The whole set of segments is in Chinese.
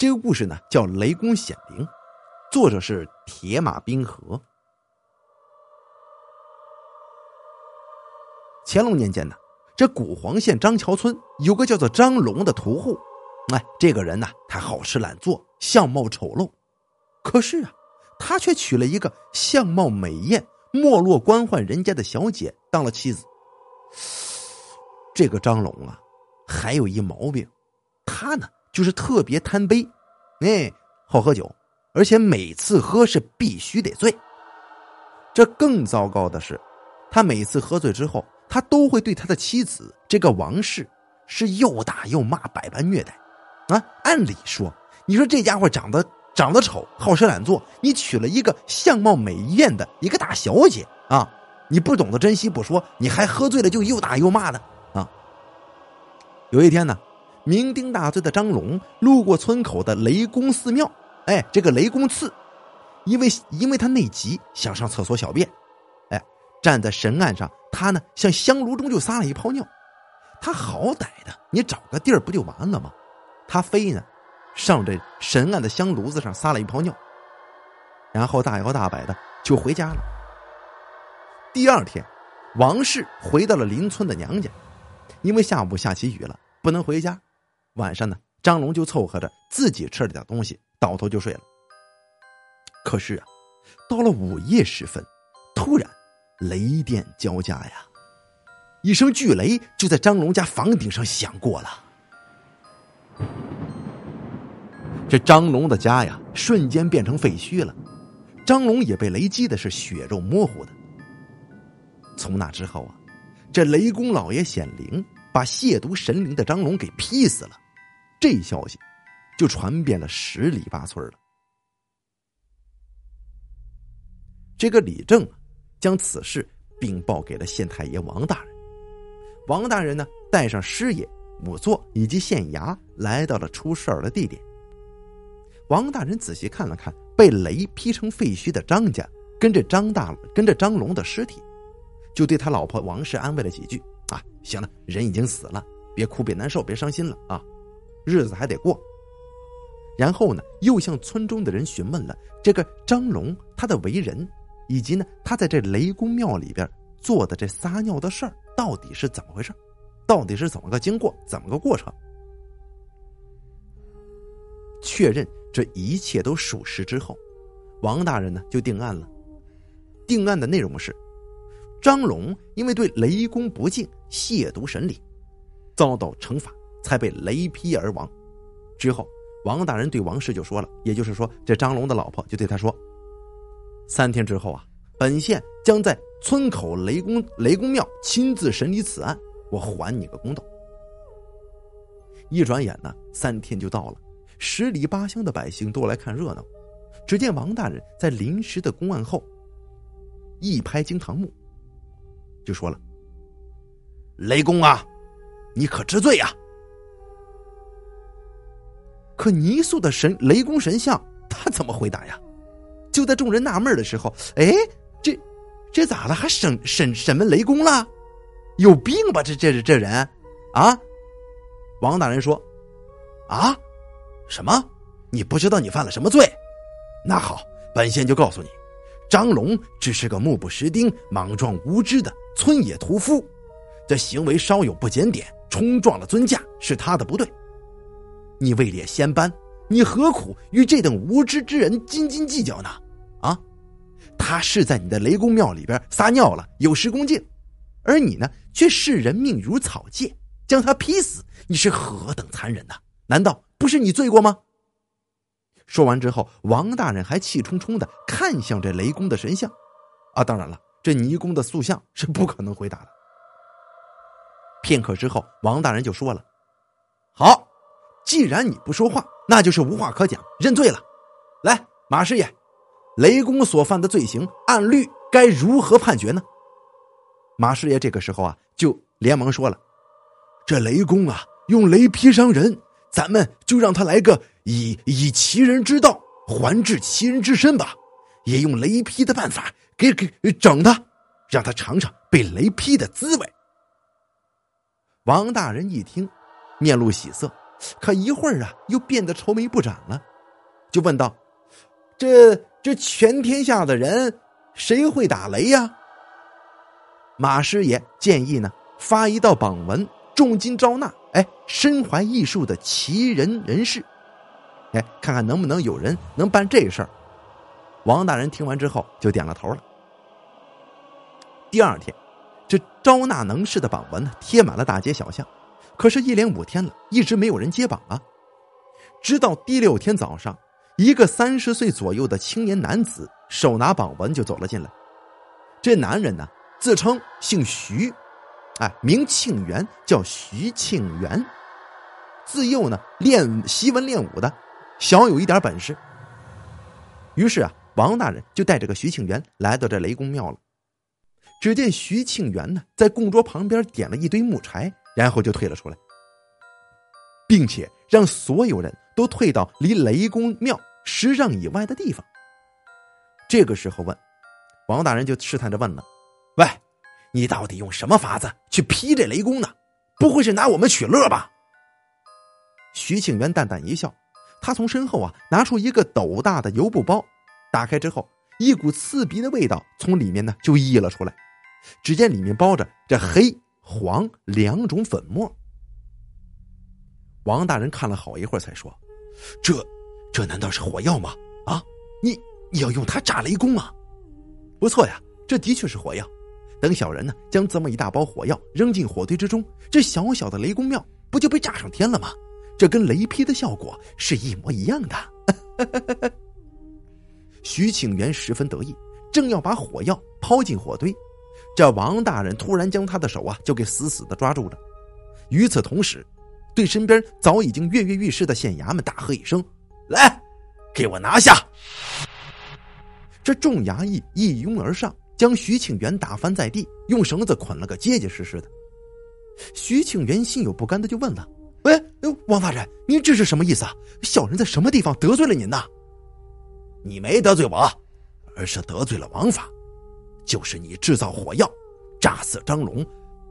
这个故事呢叫《雷公显灵》，作者是铁马冰河。乾隆年间呢，这古黄县张桥村有个叫做张龙的屠户，哎，这个人呢，他好吃懒做，相貌丑陋，可是啊，他却娶了一个相貌美艳、没落官宦人家的小姐当了妻子。这个张龙啊，还有一毛病，他呢。就是特别贪杯，哎，好喝酒，而且每次喝是必须得醉。这更糟糕的是，他每次喝醉之后，他都会对他的妻子这个王氏是又打又骂，百般虐待。啊，按理说，你说这家伙长得长得丑，好吃懒做，你娶了一个相貌美艳的一个大小姐啊，你不懂得珍惜不说，你还喝醉了就又打又骂的啊。有一天呢。酩酊大醉的张龙路过村口的雷公寺庙，哎，这个雷公寺，因为因为他内急，想上厕所小便，哎，站在神案上，他呢向香炉中就撒了一泡尿。他好歹的，你找个地儿不就完了吗？他非呢上这神案的香炉子上撒了一泡尿，然后大摇大摆的就回家了。第二天，王氏回到了邻村的娘家，因为下午下起雨了，不能回家。晚上呢，张龙就凑合着自己吃了点东西，倒头就睡了。可是啊，到了午夜时分，突然雷电交加呀，一声巨雷就在张龙家房顶上响过了。这张龙的家呀，瞬间变成废墟了。张龙也被雷击的是血肉模糊的。从那之后啊，这雷公老爷显灵。把亵渎神灵的张龙给劈死了，这消息就传遍了十里八村了。这个李正将此事禀报给了县太爷王大人。王大人呢，带上师爷、仵作以及县衙，来到了出事儿的地点。王大人仔细看了看被雷劈成废墟的张家，跟着张大跟着张龙的尸体，就对他老婆王氏安慰了几句。啊，行了，人已经死了，别哭，别难受，别伤心了啊，日子还得过。然后呢，又向村中的人询问了这个张龙他的为人，以及呢他在这雷公庙里边做的这撒尿的事儿到底是怎么回事，到底是怎么个经过，怎么个过程。确认这一切都属实之后，王大人呢就定案了。定案的内容是。张龙因为对雷公不敬，亵渎神灵，遭到惩罚，才被雷劈而亡。之后，王大人对王氏就说了，也就是说，这张龙的老婆就对他说：“三天之后啊，本县将在村口雷公雷公庙亲自审理此案，我还你个公道。”一转眼呢，三天就到了，十里八乡的百姓都来看热闹。只见王大人在临时的公案后，一拍惊堂木。就说了：“雷公啊，你可知罪呀？”可泥塑的神雷公神像，他怎么回答呀？就在众人纳闷的时候，哎，这这咋了？还审审审问雷公了？有病吧？这这这人啊！王大人说：“啊，什么？你不知道你犯了什么罪？那好，本县就告诉你。”张龙只是个目不识丁、莽撞无知的村野屠夫，这行为稍有不检点，冲撞了尊驾，是他的不对。你位列仙班，你何苦与这等无知之人斤斤计较呢？啊，他是在你的雷公庙里边撒尿了，有失恭敬，而你呢，却视人命如草芥，将他劈死，你是何等残忍呐？难道不是你罪过吗？说完之后，王大人还气冲冲的看向这雷公的神像，啊，当然了，这泥公的塑像是不可能回答的。片刻之后，王大人就说了：“好，既然你不说话，那就是无话可讲，认罪了。来，马师爷，雷公所犯的罪行，按律该如何判决呢？”马师爷这个时候啊，就连忙说了：“这雷公啊，用雷劈伤人。”咱们就让他来个以以其人之道还治其人之身吧，也用雷劈的办法给给整他，让他尝尝被雷劈的滋味。王大人一听，面露喜色，可一会儿啊，又变得愁眉不展了，就问道：“这这全天下的人，谁会打雷呀？”马师爷建议呢，发一道榜文，重金招纳，哎，身怀异术的奇人人士，哎，看看能不能有人能办这事儿。王大人听完之后就点了头了。第二天，这招纳能士的榜文呢，贴满了大街小巷，可是，一连五天了，一直没有人接榜啊。直到第六天早上，一个三十岁左右的青年男子手拿榜文就走了进来。这男人呢？自称姓徐，哎，名庆元，叫徐庆元。自幼呢练习文练武的，小有一点本事。于是啊，王大人就带着个徐庆元来到这雷公庙了。只见徐庆元呢，在供桌旁边点了一堆木柴，然后就退了出来，并且让所有人都退到离雷公庙十丈以外的地方。这个时候问，王大人就试探着问了。喂，你到底用什么法子去劈这雷公呢？不会是拿我们取乐吧？徐庆元淡淡一笑，他从身后啊拿出一个斗大的油布包，打开之后，一股刺鼻的味道从里面呢就溢了出来。只见里面包着这黑黄两种粉末。王大人看了好一会儿，才说：“这，这难道是火药吗？啊，你你要用它炸雷公啊？不错呀，这的确是火药。”等小人呢，将这么一大包火药扔进火堆之中，这小小的雷公庙不就被炸上天了吗？这跟雷劈的效果是一模一样的。徐庆元十分得意，正要把火药抛进火堆，这王大人突然将他的手啊就给死死的抓住了。与此同时，对身边早已经跃跃欲试的县衙们大喝一声：“来，给我拿下！”这众衙役一拥而上。将徐庆元打翻在地，用绳子捆了个结结实实的。徐庆元心有不甘的就问了：“喂，王大人，您这是什么意思啊？小人在什么地方得罪了您呢？”“你没得罪我，而是得罪了王法，就是你制造火药，炸死张龙，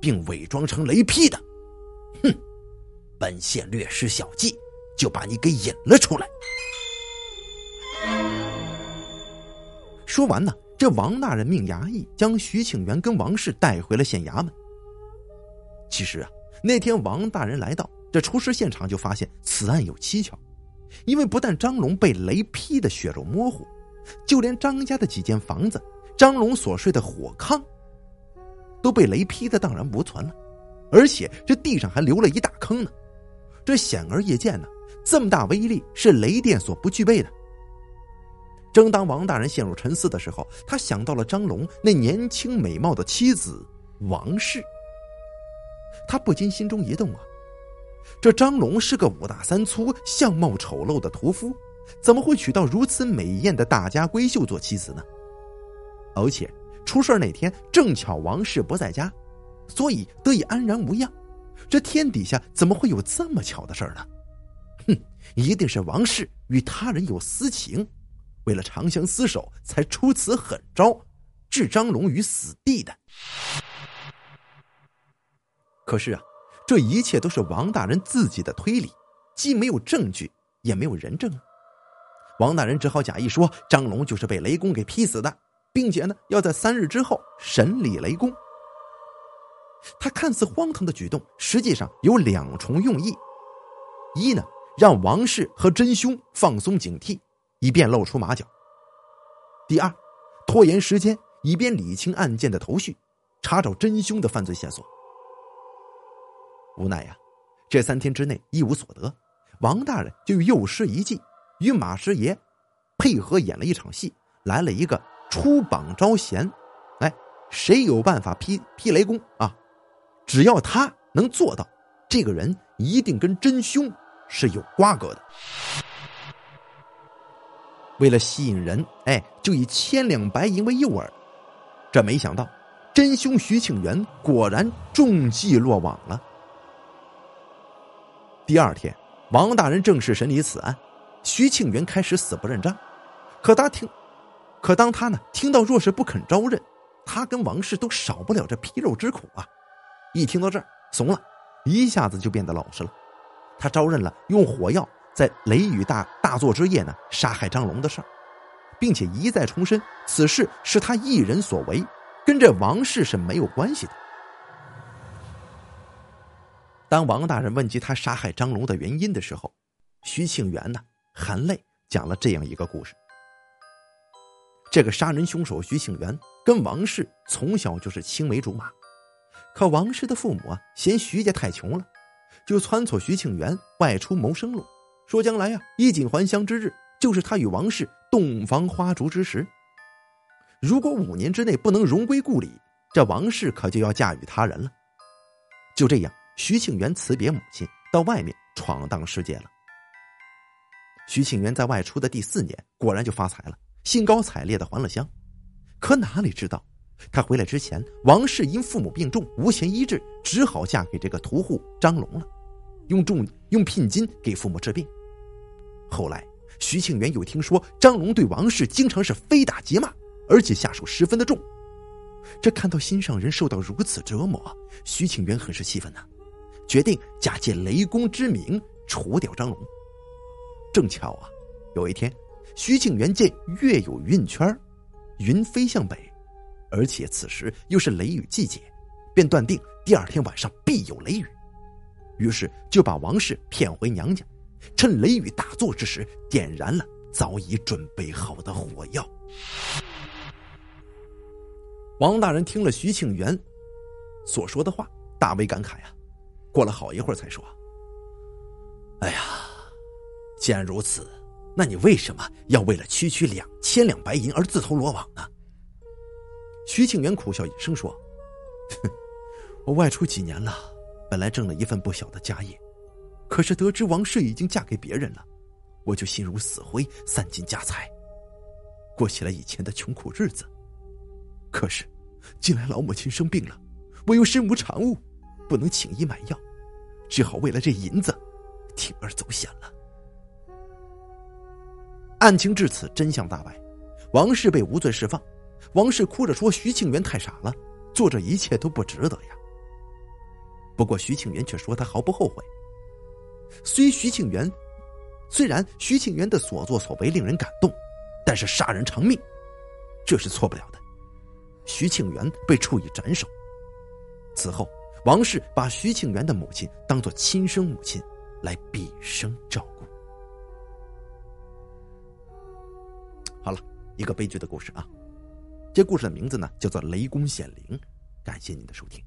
并伪装成雷劈的。哼，本县略施小计，就把你给引了出来。”说完呢。这王大人命衙役将徐庆元跟王氏带回了县衙门。其实啊，那天王大人来到这出事现场，就发现此案有蹊跷，因为不但张龙被雷劈的血肉模糊，就连张家的几间房子、张龙所睡的火炕，都被雷劈的荡然无存了，而且这地上还留了一大坑呢。这显而易见呢，这么大威力是雷电所不具备的。正当王大人陷入沉思的时候，他想到了张龙那年轻美貌的妻子王氏，他不禁心中一动啊！这张龙是个五大三粗、相貌丑陋的屠夫，怎么会娶到如此美艳的大家闺秀做妻子呢？而且出事那天正巧王氏不在家，所以得以安然无恙。这天底下怎么会有这么巧的事呢？哼，一定是王氏与他人有私情。为了长相厮守，才出此狠招，置张龙于死地的。可是啊，这一切都是王大人自己的推理，既没有证据，也没有人证。王大人只好假意说张龙就是被雷公给劈死的，并且呢，要在三日之后审理雷公。他看似荒唐的举动，实际上有两重用意：一呢，让王氏和真凶放松警惕。以便露出马脚。第二，拖延时间，以便理清案件的头绪，查找真凶的犯罪线索。无奈呀，这三天之内一无所得，王大人就又施一计，与马师爷配合演了一场戏，来了一个出榜招贤。哎，谁有办法劈劈雷公啊？只要他能做到，这个人一定跟真凶是有瓜葛的。为了吸引人，哎，就以千两白银为诱饵。这没想到，真凶徐庆元果然中计落网了。第二天，王大人正式审理此案，徐庆元开始死不认账。可他听，可当他呢听到若是不肯招认，他跟王氏都少不了这皮肉之苦啊。一听到这儿，怂了，一下子就变得老实了。他招认了用火药在雷雨大大作之夜呢杀害张龙的事儿，并且一再重申此事是他一人所为，跟这王氏是没有关系的。当王大人问及他杀害张龙的原因的时候，徐庆元呢含泪讲了这样一个故事。这个杀人凶手徐庆元跟王氏从小就是青梅竹马，可王氏的父母啊嫌徐家太穷了，就撺掇徐庆元外出谋生路，说将来呀衣锦还乡之日就是他与王氏洞房花烛之时。如果五年之内不能荣归故里，这王氏可就要嫁与他人了。就这样。徐庆元辞别母亲，到外面闯荡世界了。徐庆元在外出的第四年，果然就发财了，兴高采烈的还了乡。可哪里知道，他回来之前，王氏因父母病重，无钱医治，只好嫁给这个屠户张龙了，用重用聘金给父母治病。后来，徐庆元又听说张龙对王氏经常是非打即骂，而且下手十分的重。这看到心上人受到如此折磨，徐庆元很是气愤呐。决定假借雷公之名除掉张龙。正巧啊，有一天，徐庆元见月有晕圈，云飞向北，而且此时又是雷雨季节，便断定第二天晚上必有雷雨，于是就把王氏骗回娘家，趁雷雨大作之时，点燃了早已准备好的火药。王大人听了徐庆元所说的话，大为感慨啊。过了好一会儿，才说：“哎呀，既然如此，那你为什么要为了区区两千两白银而自投罗网呢？”徐庆元苦笑一声说：“哼，我外出几年了，本来挣了一份不小的家业，可是得知王氏已经嫁给别人了，我就心如死灰，散尽家财，过起了以前的穷苦日子。可是，近来老母亲生病了，我又身无长物。”不能请医买药，只好为了这银子，铤而走险了。案情至此，真相大白，王氏被无罪释放。王氏哭着说：“徐庆元太傻了，做这一切都不值得呀。”不过徐庆元却说他毫不后悔。虽徐庆元，虽然徐庆元的所作所为令人感动，但是杀人偿命，这是错不了的。徐庆元被处以斩首。此后。王氏把徐庆元的母亲当做亲生母亲，来毕生照顾。一个悲剧的故事啊，这故事的名字呢叫做《雷公显灵》，感谢您的收听。